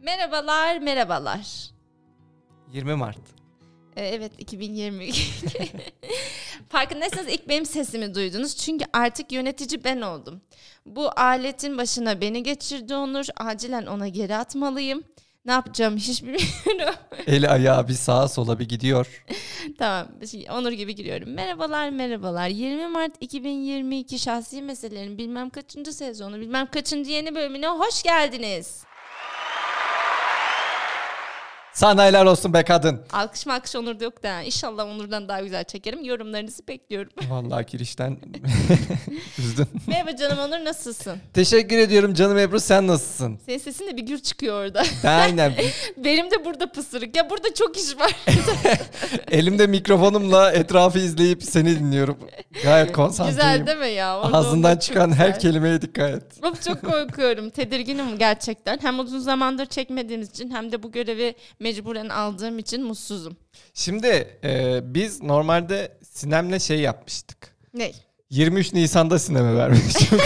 Merhabalar, merhabalar. 20 Mart. Ee, evet 2020. Farkındaysanız ilk benim sesimi duydunuz. Çünkü artık yönetici ben oldum. Bu aletin başına beni geçirdi Onur. Acilen ona geri atmalıyım. Ne yapacağım hiç bilmiyorum. Eli ayağı bir sağa sola bir gidiyor. tamam şimdi Onur gibi giriyorum. Merhabalar merhabalar. 20 Mart 2022 şahsi meselelerin bilmem kaçıncı sezonu bilmem kaçıncı yeni bölümüne hoş geldiniz. Sana helal olsun be kadın. Alkış malkış Onur'da yok da İnşallah Onur'dan daha güzel çekerim. Yorumlarınızı bekliyorum. Vallahi girişten üzdün. Merhaba canım Onur nasılsın? Teşekkür ediyorum canım Ebru sen nasılsın? Senin sesin de bir gür çıkıyor orada. Aynen. Benim de burada pısırık. Ya burada çok iş var. Elimde mikrofonumla etrafı izleyip seni dinliyorum. Gayet konsantreyim. güzel değil mi ya? Orada Ağzından çıkan her güzel. kelimeye dikkat et. Of çok korkuyorum. Tedirginim gerçekten. Hem uzun zamandır çekmediğimiz için hem de bu görevi mecburen aldığım için mutsuzum. Şimdi e, biz normalde Sinem'le şey yapmıştık. Ne? 23 Nisan'da sineme vermiştim.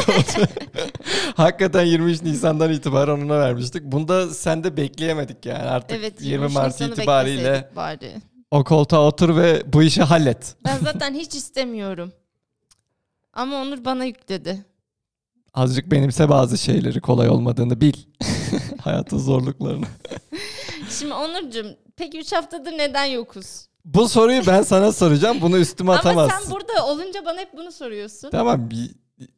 Hakikaten 23 Nisan'dan itibaren ona vermiştik. Bunda sen de bekleyemedik yani artık Evet. 20 23 Mart Nisan'ı itibariyle Bari. o koltuğa otur ve bu işi hallet. Ben zaten hiç istemiyorum. Ama Onur bana yükledi. Azıcık benimse bazı şeyleri kolay olmadığını bil. Hayatın zorluklarını. Şimdi Onurcuğum peki 3 haftadır neden yokuz? Bu soruyu ben sana soracağım. Bunu üstüme Ama atamazsın. sen burada olunca bana hep bunu soruyorsun. Tamam.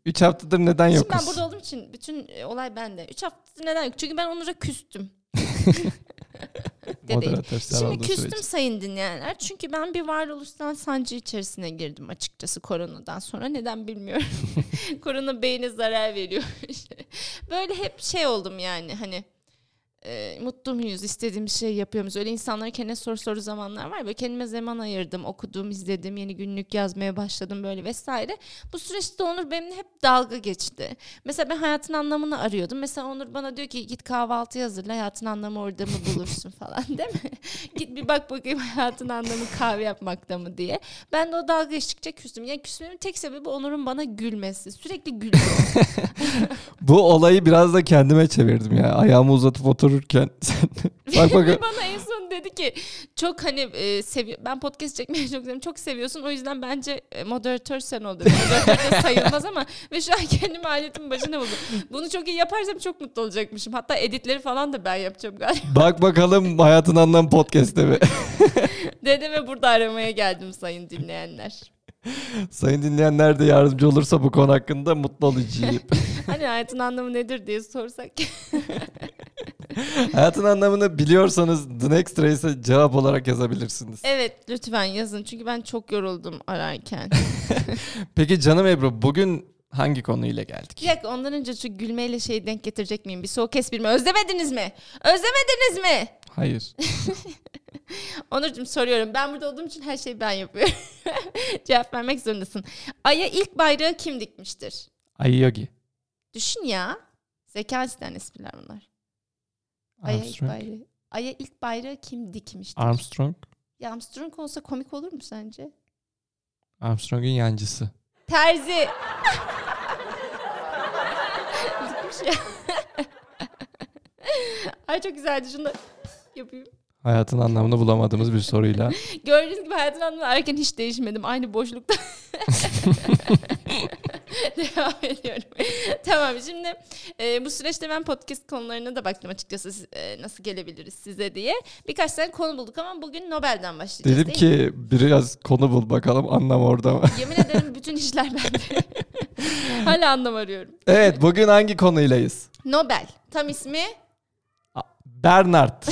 3 haftadır neden Şimdi yokuz? ben burada olduğum için bütün e, olay bende. 3 haftadır neden yok? Çünkü ben Onur'a küstüm. Moderatör Şimdi küstüm sürece. sayın dinleyenler. Çünkü ben bir varoluşsal sancı içerisine girdim açıkçası koronadan sonra. Neden bilmiyorum. Korona beyne zarar veriyor. Böyle hep şey oldum yani hani e, mutlu muyuz, istediğim şey yapıyor muyuz? Öyle insanlara kendine soru soru zamanlar var. Böyle kendime zaman ayırdım, okudum, izledim, yeni günlük yazmaya başladım böyle vesaire. Bu süreçte Onur benimle hep dalga geçti. Mesela ben hayatın anlamını arıyordum. Mesela Onur bana diyor ki git kahvaltı hazırla, hayatın anlamı orada mı bulursun falan değil mi? git bir bak bakayım hayatın anlamı kahve yapmakta mı diye. Ben de o dalga geçtikçe küstüm. Yani küsmemin tek sebebi Onur'un bana gülmesi. Sürekli gülüyor. Bu olayı biraz da kendime çevirdim ya. Ayağımı uzatıp otururken sen bak bak bana en son dedi ki çok hani e, seviyor ben podcast çekmeyi çok seviyorum çok seviyorsun o yüzden bence e, moderatör sen ol dedi. Moderatör de sayılmaz ama ve şu an kendimi aletin başına buldum. Bunu çok iyi yaparsam çok mutlu olacakmışım. Hatta editleri falan da ben yapacağım galiba. bak bakalım hayatın anlamı podcast'te mi? Dedi ve burada aramaya geldim sayın dinleyenler. Sayın dinleyenler de yardımcı olursa bu konu hakkında mutlu olacağım. Hani hayatın anlamı nedir diye sorsak. hayatın anlamını biliyorsanız The Next Race'e cevap olarak yazabilirsiniz. evet lütfen yazın çünkü ben çok yoruldum ararken. Peki canım Ebru bugün hangi konuyla geldik? Bir dakika ondan önce şu gülmeyle şeyi denk getirecek miyim? Bir soğuk esprimi özlemediniz mi? Özlemediniz mi? Hayır. Onurcuğum soruyorum. Ben burada olduğum için her şeyi ben yapıyorum. Cevap vermek zorundasın. Ay'a ilk bayrağı kim dikmiştir? Ay Yogi. Düşün ya. Zeka isteyen espriler bunlar. Ay'a ilk bayrağı. Ay'a ilk bayrağı kim dikmiştir? Armstrong. ya Armstrong olsa komik olur mu sence? Armstrong'un yancısı. Terzi. Dikmiş ya. Ay çok güzeldi. Şunu da yapayım. Hayatın anlamını bulamadığımız bir soruyla. Gördüğünüz gibi hayatın anlamı ararken hiç değişmedim. Aynı boşlukta. Devam ediyorum. tamam şimdi e, bu süreçte ben podcast konularına da baktım açıkçası e, nasıl gelebiliriz size diye. Birkaç tane konu bulduk ama bugün Nobel'den başlayacağız Dedim ki biraz konu bul bakalım anlam orada mı? Yemin ederim bütün işler bende. Hala anlam arıyorum. evet bugün hangi konuylayız? Nobel. Tam ismi Bernard.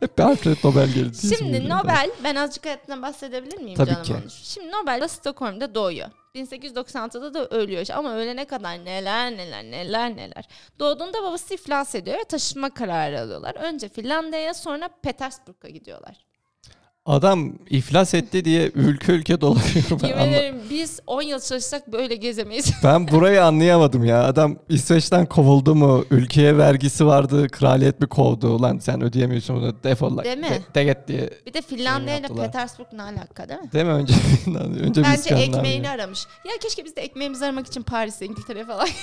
Hep Alfred Nobel geldi. Şimdi Nobel, ben azıcık hayatından bahsedebilir miyim Tabii canım ki. Onur? Şimdi Nobel Stockholm'da doğuyor. 1896'da da ölüyor ama ölene kadar neler neler neler neler. Doğduğunda babası iflas ediyor ve taşınma kararı alıyorlar. Önce Finlandiya'ya sonra Petersburg'a gidiyorlar. Adam iflas etti diye ülke ülke dolaşıyor. Ben, Yemin ederim biz 10 yıl çalışsak böyle gezemeyiz. ben burayı anlayamadım ya. Adam İsveç'ten kovuldu mu? Ülkeye vergisi vardı. Kraliyet mi kovdu? Ulan sen ödeyemiyorsun bunu defol lan. Değil mi? De, de git diye. Bir de Finlandiya ile yaptılar. Petersburg ne alaka değil mi? Değil mi? Önce önce bir Bence ekmeğini aramış. Ya keşke biz de ekmeğimizi aramak için Paris'e, İngiltere'ye falan.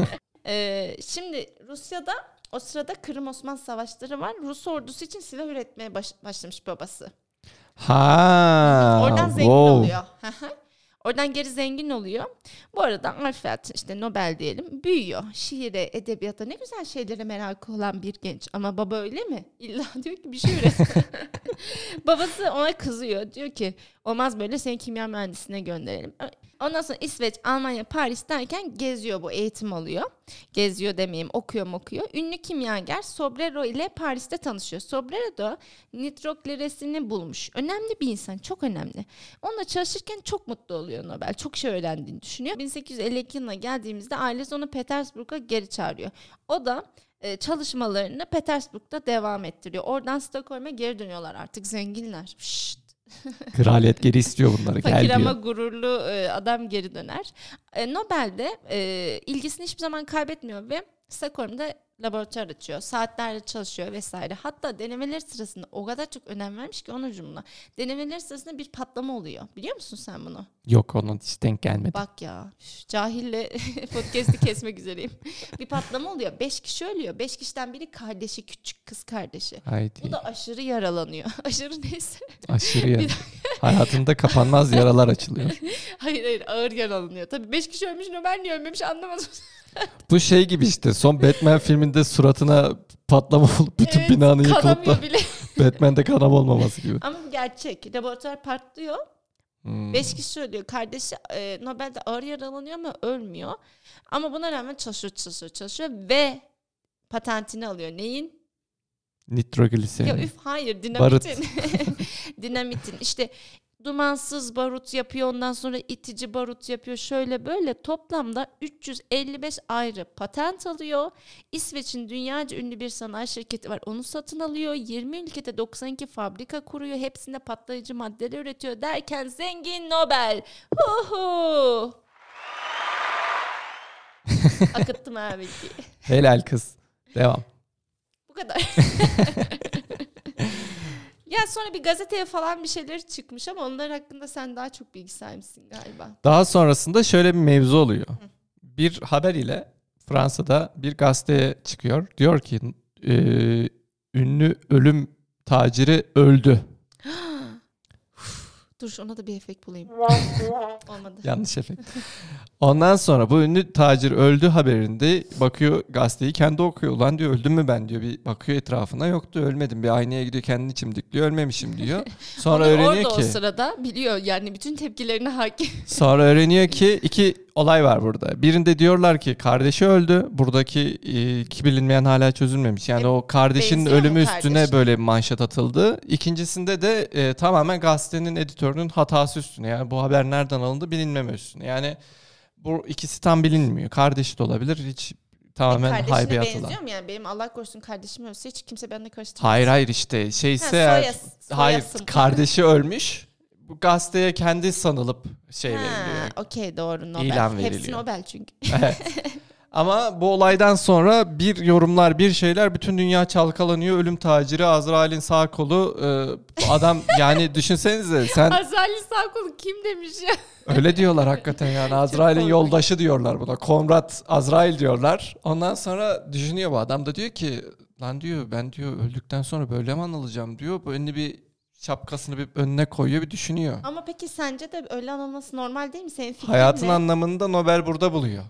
Ee, şimdi Rusya'da O sırada Kırım Osmanlı savaşları var. Rus ordusu için silah üretmeye baş- başlamış babası. Ha. Oradan zengin wow. oluyor. Oradan geri zengin oluyor. Bu arada Alfred işte Nobel diyelim büyüyor. Şiire, edebiyata ne güzel şeylere merakı olan bir genç. Ama baba öyle mi? İlla diyor ki bir şey üret. Babası ona kızıyor. Diyor ki olmaz böyle seni kimya mühendisine gönderelim. Ondan sonra İsveç, Almanya, Paris derken geziyor bu eğitim alıyor. Geziyor demeyeyim okuyor okuyor. Ünlü kimyager Sobrero ile Paris'te tanışıyor. Sobrero da nitrokleresini bulmuş. Önemli bir insan çok önemli. Onunla çalışırken çok mutlu oluyor Nobel. Çok şey öğrendiğini düşünüyor. 1852 yılına geldiğimizde ailesi onu Petersburg'a geri çağırıyor. O da e, çalışmalarını Petersburg'da devam ettiriyor. Oradan Stockholm'a geri dönüyorlar artık zenginler. Şşt. Kraliyet geri istiyor bunları. Fakir Gel ama diyor. gururlu e, adam geri döner. E, Nobel de e, ilgisini hiçbir zaman kaybetmiyor ve Stockholm'da laboratuvar açıyor. Saatlerce çalışıyor vesaire. Hatta denemeler sırasında o kadar çok önem vermiş ki onun cümle. Denemeler sırasında bir patlama oluyor. Biliyor musun sen bunu? Yok ona hiç denk gelmedi. Bak ya üf, cahille podcast'i kesmek üzereyim. bir patlama oluyor. Beş kişi ölüyor. Beş kişiden biri kardeşi küçük kız kardeşi. Haydi. Bu da aşırı yaralanıyor. aşırı neyse. Aşırı ya. Hayatında kapanmaz yaralar açılıyor. Hayır hayır ağır yaralanıyor. Tabii beş kişi ölmüş Nobel niye ölmemiş anlamadım. Bu şey gibi işte son Batman filminde suratına patlama olup bütün Evet, binanın yıkılıp da bile. Batman'de kanama olmaması gibi. Ama gerçek. Laboratuvar patlıyor. Hmm. Beş kişi ölüyor. Kardeşi e, Nobel'de ağır yaralanıyor ama ölmüyor. Ama buna rağmen çalışıyor çalışıyor çalışıyor ve patentini alıyor. Neyin? Nitrogliserin. Ya üf hayır dinamitin. dinamitin işte dumansız barut yapıyor ondan sonra itici barut yapıyor şöyle böyle toplamda 355 ayrı patent alıyor. İsveç'in dünyaca ünlü bir sanayi şirketi var onu satın alıyor. 20 ülkede 92 fabrika kuruyor. Hepsinde patlayıcı maddeler üretiyor derken zengin Nobel. Hu hu. Akıttım abi. Helal kız. Devam. Bu kadar. ya sonra bir gazeteye falan bir şeyler çıkmış ama onlar hakkında sen daha çok bilgi sahibisin galiba. Daha sonrasında şöyle bir mevzu oluyor. Bir haber ile Fransa'da bir gazeteye çıkıyor. Diyor ki e, ünlü ölüm taciri öldü. Dur ona da bir efekt bulayım. Olmadı. Yanlış efekt. Ondan sonra bu ünlü tacir öldü haberinde bakıyor gazeteyi kendi okuyor. Ulan diyor öldüm mü ben diyor. Bir bakıyor etrafına yoktu ölmedim. Bir aynaya gidiyor kendini çimdikliyor ölmemişim diyor. Sonra Onu öğreniyor orada o ki sırada biliyor yani bütün tepkilerine hakim. sonra öğreniyor ki iki olay var burada. Birinde diyorlar ki kardeşi öldü. Buradaki e, ki bilinmeyen hala çözülmemiş. Yani E, o kardeşin benziyor mu ölümü üstüne kardeşi? böyle manşet atıldı. İkincisinde de e, tamamen gazetenin editörünün hatası üstüne. Yani bu haber nereden alındı bilinmeme üstüne. Yani bu ikisi tam bilinmiyor. Kardeşi de olabilir. Hiç tamamen Kardeşine haybe benziyor atılan. mu yani? Benim Allah korusun kardeşim ölse hiç kimse benimle karıştırmaz. Hayır hayır işte Ha, şeyse soya- eğer hayır kardeşi ölmüş. Bu gazeteye kendi sanılıp şey Ha, veriliyor. okey doğru Nobel. İlan Hepsi veriliyor. Nobel çünkü. Evet. Ama bu olaydan sonra bir yorumlar, bir şeyler bütün dünya çalkalanıyor. Ölüm taciri Azrail'in sağ kolu. e, adam yani düşünsenize sen Azali sağ kolu kim demiş ya? öyle diyorlar hakikaten yani Azrail'in yoldaşı diyorlar buna. Komrat Azrail diyorlar. Ondan sonra düşünüyor bu adam da diyor ki lan diyor ben diyor öldükten sonra böyle mi anılacağım diyor. Bu önüne bir şapkasını bir önüne koyuyor bir düşünüyor. Ama peki sence de öyle anılması normal değil mi? Senin fikrin Hayatın ne? anlamında Nobel burada buluyor.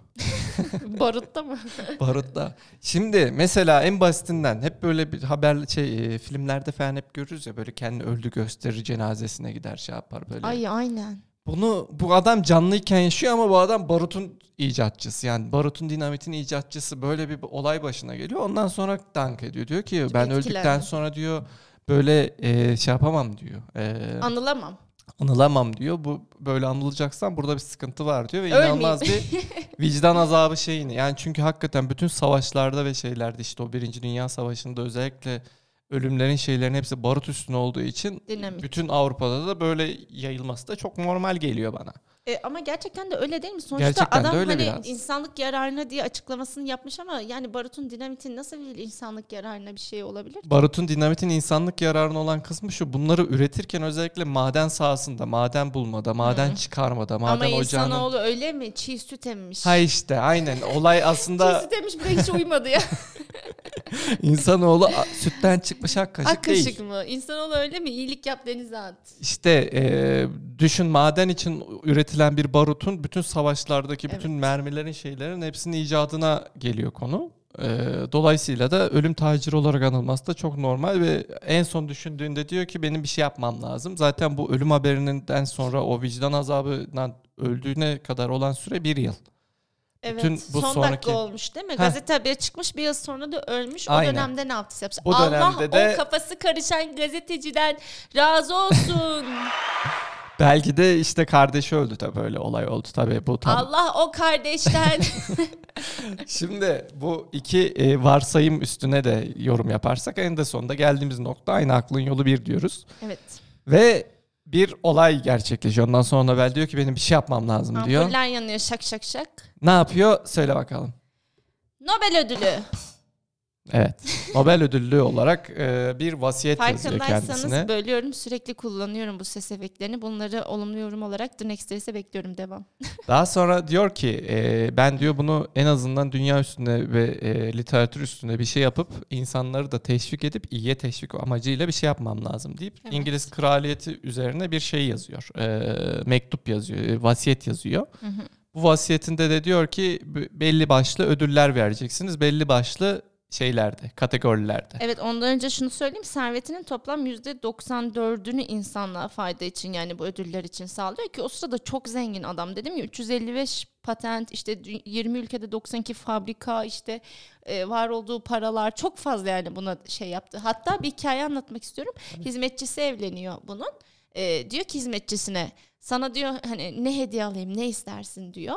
Barutta mı? Barutta. Şimdi mesela en basitinden hep böyle bir haber şey e, filmlerde falan hep görürüz ya böyle kendi öldü gösterir cenazesine gider şey yapar böyle. Ay aynen. Bunu bu adam canlıyken yaşıyor ama bu adam barutun icatçısı. Yani barutun dinamitin icatçısı böyle bir olay başına geliyor. Ondan sonra dank ediyor. Diyor ki ben öldükten etkilendim. sonra diyor böyle e, şey yapamam diyor. E, Anılamam. anılamam diyor. Bu böyle anılacaksan burada bir sıkıntı var diyor ve Ölmeyeyim. inanılmaz bir vicdan azabı şeyini. Yani çünkü hakikaten bütün savaşlarda ve şeylerde işte o Birinci Dünya Savaşı'nda özellikle ölümlerin şeylerin hepsi barut üstüne olduğu için Dinamit. bütün Avrupa'da da böyle yayılması da çok normal geliyor bana. E, ama gerçekten de öyle değil mi? Sonuçta Gerçekten de adam öyle hani biraz. insanlık yararına diye açıklamasını yapmış ama yani barutun dinamitin nasıl bir insanlık yararına bir şey olabilir? Barutun dinamitin insanlık yararına olan kısmı şu. Bunları üretirken özellikle maden sahasında, maden bulmada, maden çıkarmada, maden ama ocağının... insanoğlu öyle mi? Çiğ süt emmiş. Ha işte aynen olay Çiğ aslında süt emmiş bile hiç uymadı ya. İnsanoğlu sütten çıkmış ak kaşık, Ak kaşık değil. mı? İnsanoğlu öyle mi? İyilik yap denize at. İşte e, düşün maden için üretilen bir barutun bütün savaşlardaki bütün Evet. mermilerin şeylerin hepsinin icadına geliyor konu. E, dolayısıyla da ölüm taciri olarak anılması da çok normal ve en son düşündüğünde diyor ki benim bir şey yapmam lazım. Zaten bu ölüm haberinden sonra o vicdan azabından öldüğüne kadar olan süre bir yıl. Evet. Bütün bu Son sonraki- dakika olmuş değil mi? Heh. Gazete haberi çıkmış bir yıl sonra da ölmüş. Aynen. O dönemde ne yapmış. Bu Allah dönemde de- o kafası karışan gazeteciden razı olsun. Belki de işte kardeşi öldü tabii böyle olay oldu tabii bu tam. Allah o kardeşten. Şimdi bu iki e, varsayım üstüne de yorum yaparsak en de sonunda geldiğimiz nokta aynı aklın yolu bir diyoruz. evet. Ve bir olay gerçekleşiyor. Ondan sonra Nobel diyor ki benim bir şey yapmam lazım diyor. Ampuller yanıyor şak şak şak. Ne yapıyor? Söyle bakalım. Nobel ödülü. Evet. Nobel ödüllü olarak e, bir vasiyet yazıyor kendisine. bölüyorum sürekli kullanıyorum bu ses efektlerini. Bunları olumlu yorum olarak The Next Race'e bekliyorum devam. Daha sonra diyor ki e, ben diyor bunu en azından dünya üstünde ve e, literatür üstünde bir şey yapıp insanları da teşvik edip iyiye teşvik amacıyla bir şey yapmam lazım deyip Evet. İngiliz kraliyeti üzerine bir şey yazıyor. E, mektup yazıyor, e, vasiyet yazıyor. Hı hı. Bu vasiyetinde de diyor ki belli başlı ödüller vereceksiniz. Belli başlı şeylerde, kategorilerde. Evet ondan önce şunu söyleyeyim. Servetinin toplam %94'ünü insanlığa fayda için yani bu ödüller için sağlıyor ki o sırada çok zengin adam dedim ya 355 patent işte dü- 20 ülkede 92 fabrika işte e, var olduğu paralar çok fazla yani buna şey yaptı. Hatta bir hikaye anlatmak istiyorum. Hizmetçisi evleniyor bunun. E, diyor ki hizmetçisine sana diyor hani ne hediye alayım ne istersin diyor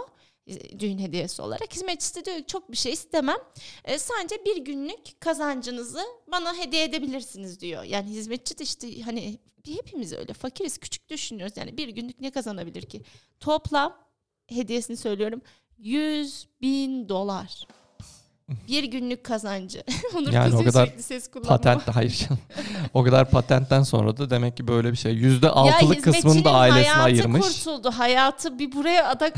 düğün hediyesi olarak. Hizmetçisi diyor çok bir şey istemem. E, sadece bir günlük kazancınızı bana hediye edebilirsiniz diyor. Yani hizmetçi de işte hani hepimiz öyle fakiriz küçük düşünüyoruz. Yani bir günlük ne kazanabilir ki? Toplam hediyesini söylüyorum 100 bin dolar. Bir günlük kazancı. Onur Yani o kadar ses kullanma. Patent hayır canım. o kadar patentten sonra da demek ki böyle bir şey. Yüzde altılık kısmını da ailesine hayatı ayırmış. kurtuldu. Hayatı bir buraya adak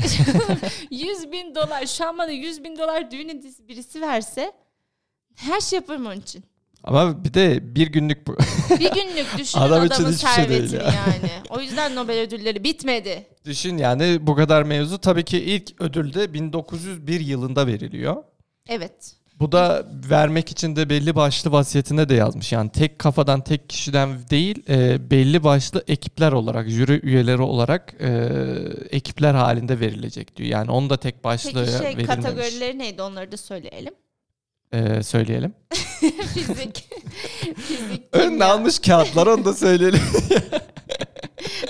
100 bin dolar. Şu an bana 100 bin dolar düğün birisi verse her şey yaparım onun için. Ama bir de bir günlük bu- Bir günlük düşünün Adam adamın şey servetini ya. yani. O yüzden Nobel ödülleri bitmedi. düşün yani bu kadar mevzu tabii ki ilk ödül de 1901 yılında veriliyor. Evet. Bu da vermek için de belli başlı vasiyetinde de yazmış. Yani tek kafadan tek kişiden değil e, belli başlı ekipler olarak jüri üyeleri olarak e, ekipler halinde verilecek diyor. Yani onu da tek başlı Peki şey verilmemiş. kategorileri neydi onları da söyleyelim. E, söyleyelim. Fizik. Fizik. Önüne almış kağıtlar onu da söyleyelim.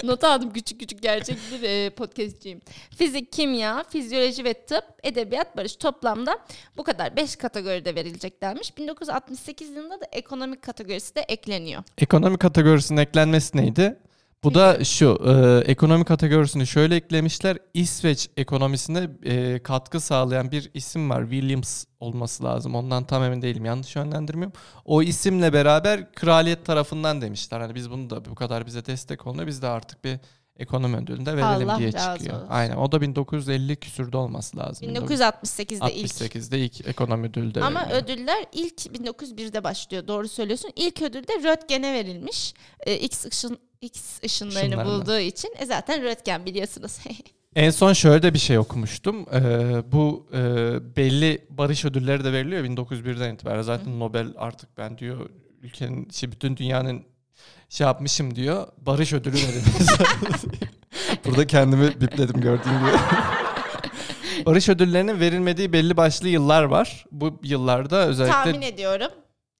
Not aldım küçük küçük gerçek bir e, podcastçiyim. Fizik, kimya, fizyoloji ve tıp, edebiyat, barış toplamda bu kadar 5 kategoride verilecek denmiş. 1968 yılında da ekonomik kategorisi de ekleniyor. Ekonomi kategorisinin eklenmesi neydi? Bu da şu, e, ekonomi kategorisini şöyle eklemişler. İsveç ekonomisine e, katkı sağlayan bir isim var. Williams olması lazım. Ondan tam emin değilim. Yanlış yönlendirmiyorum. O isimle beraber kraliyet tarafından demişler. Hani biz bunu da bu kadar bize destek olunca biz de artık bir ekonomi ödülünde verelim Allah diye çıkıyor. olsun. Aynen. O da 1950 küsürde olması lazım. 1968'de ilk. 68'de ilk ekonomi ödülü de Ama veriliyor. ödüller ilk 1901'de başlıyor. Doğru söylüyorsun. İlk ödül de Röntgen'e verilmiş. E, X ışın X ışınlarını Işınlarını. bulduğu için. E zaten Röntgen biliyorsunuz. En son şöyle de bir şey okumuştum. Ee, bu e, belli barış ödülleri de veriliyor 1901'den itibaren. Zaten Nobel artık ben diyor ülkenin, şey, bütün dünyanın şey yapmışım diyor. Barış ödülü verilmez. Burada kendimi bipledim gördüğün gibi. barış ödüllerinin verilmediği belli başlı yıllar var. Bu yıllarda özellikle Tahmin ediyorum.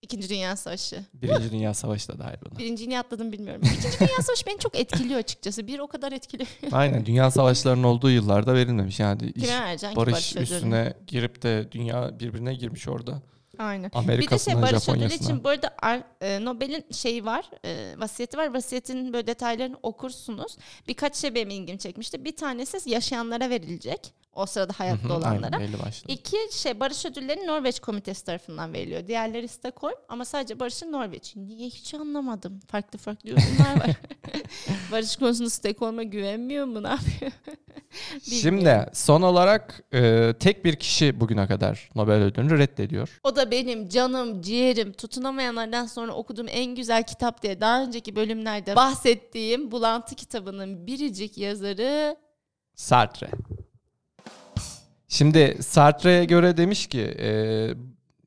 İkinci Dünya Savaşı. Birinci Dünya Savaşı da dahil buna. Birinciyi niye atladım bilmiyorum. İkinci Dünya Savaşı beni çok etkiliyor açıkçası. Bir o kadar etkiliyor. Aynen dünya savaşlarının olduğu yıllarda verilmemiş. Yani iş, Kime vereceksin ki barış barış üstüne girip de dünya birbirine girmiş orada. Aynen. Bir de şey Amerika'sından Barış Japonya'sına. için bu arada Ar- e, Nobel'in şeyi var, e, vasiyeti var. Vasiyetin böyle detaylarını okursunuz. Birkaç şey benim ilgimi çekmişti. Bir tanesi yaşayanlara verilecek. O sırada hayatta hı, olanlara. Aynen. İki şey Barış Ödülleri Norveç Komitesi tarafından veriliyor. Diğerleri Stockholm ama sadece Barış'ın Norveç. Niye hiç anlamadım. Farklı farklı yorumlar var. Barış konusunda Stockholm'a güvenmiyor mu? Ne yapıyor? Şimdi son olarak e, tek bir kişi bugüne kadar Nobel ödülünü reddediyor. O da benim canım, ciğerim, tutunamayanlardan sonra okuduğum en güzel kitap diye daha önceki bölümlerde bahsettiğim Bulantı kitabının biricik yazarı Sartre. Şimdi Sartre'ye göre demiş ki e,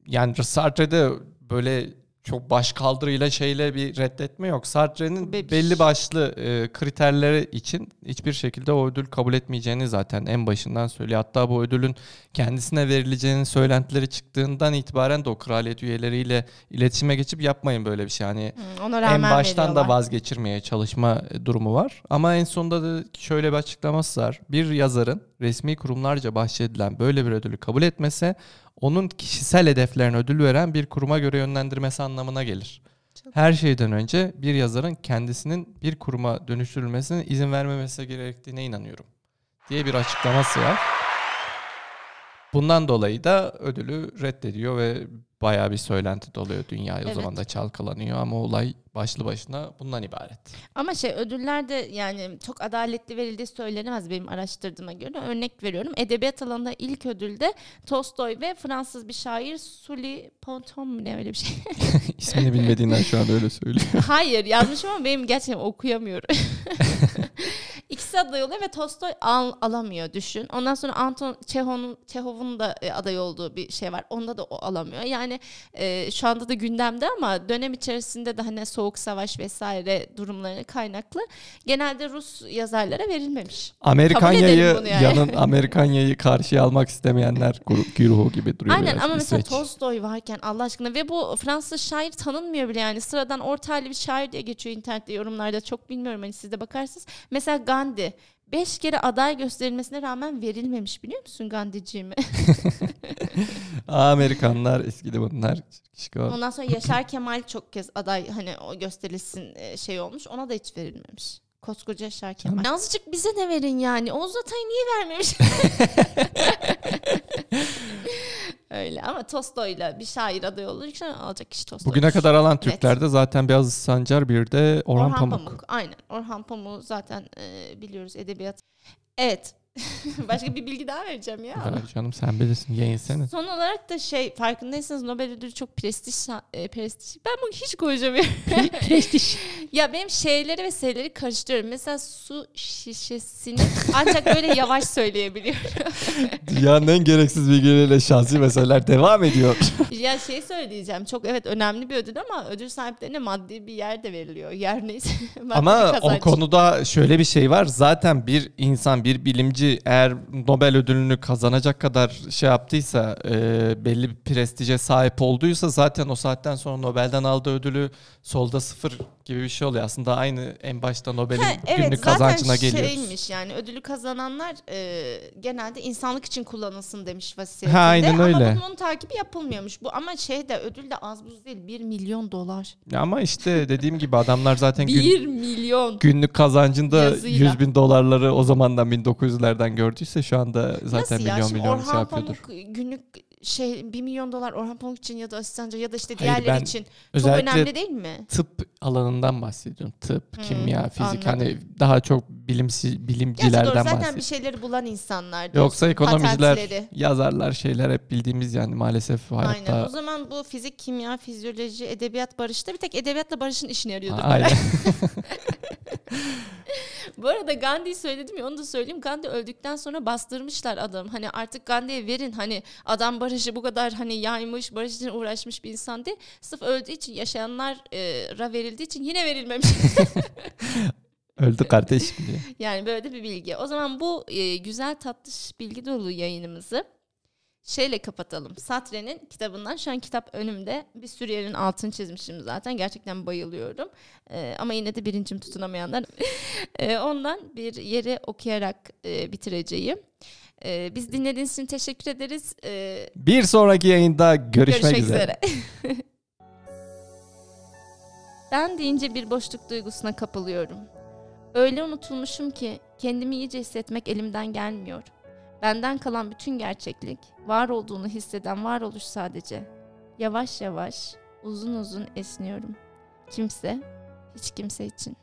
yani Sartre'de böyle çok baş kaldırıyla şeyle bir reddetme yok. Sartre'nin Bebiş. belli başlı e, kriterleri için hiçbir şekilde o ödül kabul etmeyeceğini zaten en başından söylüyor. Hatta bu ödülün kendisine verileceğinin söylentileri çıktığından itibaren de o kraliyet üyeleriyle iletişime geçip yapmayın böyle bir şey. Hani Hı, ona en baştan da vazgeçirmeye çalışma durumu var. Ama en sonunda da şöyle bir açıklaması var. Bir yazarın resmi kurumlarca bahşedilen böyle bir ödülü kabul etmese onun kişisel hedeflerine ödül veren bir kuruma göre yönlendirmesi anlamına gelir. Çok- Her şeyden önce bir yazarın kendisinin bir kuruma dönüştürülmesine izin vermemesi gerektiğine inanıyorum diye bir açıklaması var. Bundan dolayı da ödülü reddediyor ve bayağı bir söylenti doluyor dünya o Evet. zaman da çalkalanıyor ama olay başlı başına bundan ibaret. Ama şey ödüller de yani çok adaletli verildiği söylenemez benim araştırdığıma göre. Örnek veriyorum. Edebiyat alanında ilk ödülde Tolstoy ve Fransız bir şair Sully Ponton mu ne öyle bir şey. İsmini bilmediğinden şu an öyle söylüyor. Hayır yazmışım ama benim gerçekten okuyamıyorum. İkisi aday oluyor ve Tolstoy al, alamıyor düşün. Ondan sonra Anton Çehov'un Çehov'un da e, aday olduğu bir şey var. Onda da o alamıyor. Yani e, şu anda da gündemde ama dönem içerisinde de hani soğuk savaş vesaire durumlarına kaynaklı genelde Rus yazarlara verilmemiş. Amerikanya'yı yani. yanın Amerikanya'yı karşıya almak istemeyenler güruhu gibi duruyor. Aynen ama mesela İsveç. Tolstoy varken Allah aşkına ve bu Fransız şair tanınmıyor bile yani sıradan orta bir şair diye geçiyor internette yorumlarda çok bilmiyorum hani siz de bakarsınız. Mesela Gandhi beş kere aday gösterilmesine rağmen verilmemiş biliyor musun Gandhiciğimi? Amerikanlar eskidi bunlar. Ondan sonra Yaşar Kemal çok kez aday hani o gösterilsin e, şey olmuş ona da hiç verilmemiş. Koskoca Yaşar Kemal. Azıcık bize de verin yani. Oğuz Atay niye vermemiş? Öyle ama Tolstoy'la bir şair aday olursa alacak kişi Tolstoy. Bugüne kadar alan Türklerde zaten bir Aziz Sancar bir de Orhan, Orhan, Pamuk. Pamuk. Aynen. Orhan Pamuk zaten e, biliyoruz edebiyat. Evet. Başka bir bilgi daha vereceğim ya. Ver canım sen bilirsin yayın senin. Son olarak da şey farkındaysanız Nobel ödülü çok prestij e, prestij. Ben bunu hiç konuşamıyorum. Prestij. ya benim şeyleri ve şeyleri karıştırıyorum. Mesela su şişesini ancak böyle yavaş söyleyebiliyorum. Dünyanın en gereksiz bilgileriyle şahsi meseleler devam ediyor. ya şey söyleyeceğim. Çok evet önemli bir ödül ama ödül sahiplerine maddi bir yer de veriliyor. Yer neyse. Ama o konuda şöyle bir şey var. Zaten bir insan, bir bilimci eğer Nobel ödülünü kazanacak kadar şey yaptıysa, e, belli bir prestije sahip olduysa zaten o saatten sonra Nobel'den aldığı ödülü solda sıfır gibi bir şey oluyor. Aslında aynı en başta Nobel'in Ha, evet günlük zaten kazancına geliyoruz. şeymiş yani ödülü kazananlar e, genelde insanlık için kullanılsın demiş vasiyetinde. Ha, aynen ama öyle. bunun takibi yapılmıyormuş. Bu ama şey de ödül de az buz değil 1 milyon dolar. Ama işte dediğim gibi adamlar zaten gün, 1 milyon. günlük kazancında Yazıyla. 100 bin dolarları o zamandan 1900'lerden gördüyse şu anda zaten Nasıl ya? milyon Şimdi milyon Orhan şey yapıyordur. Pamuk günlük şey 1 milyon dolar Orhan Pamuk için ya da asistanca ya da işte Hayır, diğerleri ben için çok Özellikle önemli değil mi? tıp alanından bahsediyorum. Tıp, Hmm, kimya, fizik anladım. hani daha çok bilimsi Gerçi doğru bilimcilerden zaten bir şeyleri bulan insanlar. Yoksa ekonomiciler, patentleri. yazarlar şeyler hep bildiğimiz yani maalesef hayatta. Aynen. O zaman bu fizik, kimya, fizyoloji, edebiyat, barışta bir tek edebiyatla barışın işine yarıyordur. Aynen. Bu arada Gandhi'yi söyledim ya onu da söyleyeyim. Gandhi öldükten sonra bastırmışlar adam. Hani artık Gandhi'ye verin hani adam barışı bu kadar hani yaymış, barış için uğraşmış bir insan değil. Sırf öldüğü için yaşayanlara verildiği için yine verilmemiş. Öldü kardeşim diye. yani böyle de bir bilgi. O zaman bu e, güzel tatlış bilgi dolu yayınımızı şeyle kapatalım. Satre'nin kitabından şu an kitap önümde. Bir sürü yerin altını çizmişim zaten. Gerçekten bayılıyorum. Ee, ama yine de birincim tutunamayanlar. Ee, ondan bir yeri okuyarak e, bitireceğim. Ee, biz dinlediğiniz için teşekkür ederiz. Ee, Bir sonraki yayında görüşmek, görüşmek üzere. üzere. ben deyince bir boşluk duygusuna kapılıyorum. Öyle unutulmuşum ki kendimi iyice hissetmek elimden gelmiyor. Benden kalan bütün gerçeklik, var olduğunu hisseden varoluş sadece. Yavaş yavaş, uzun uzun esniyorum. Kimse, hiç kimse için.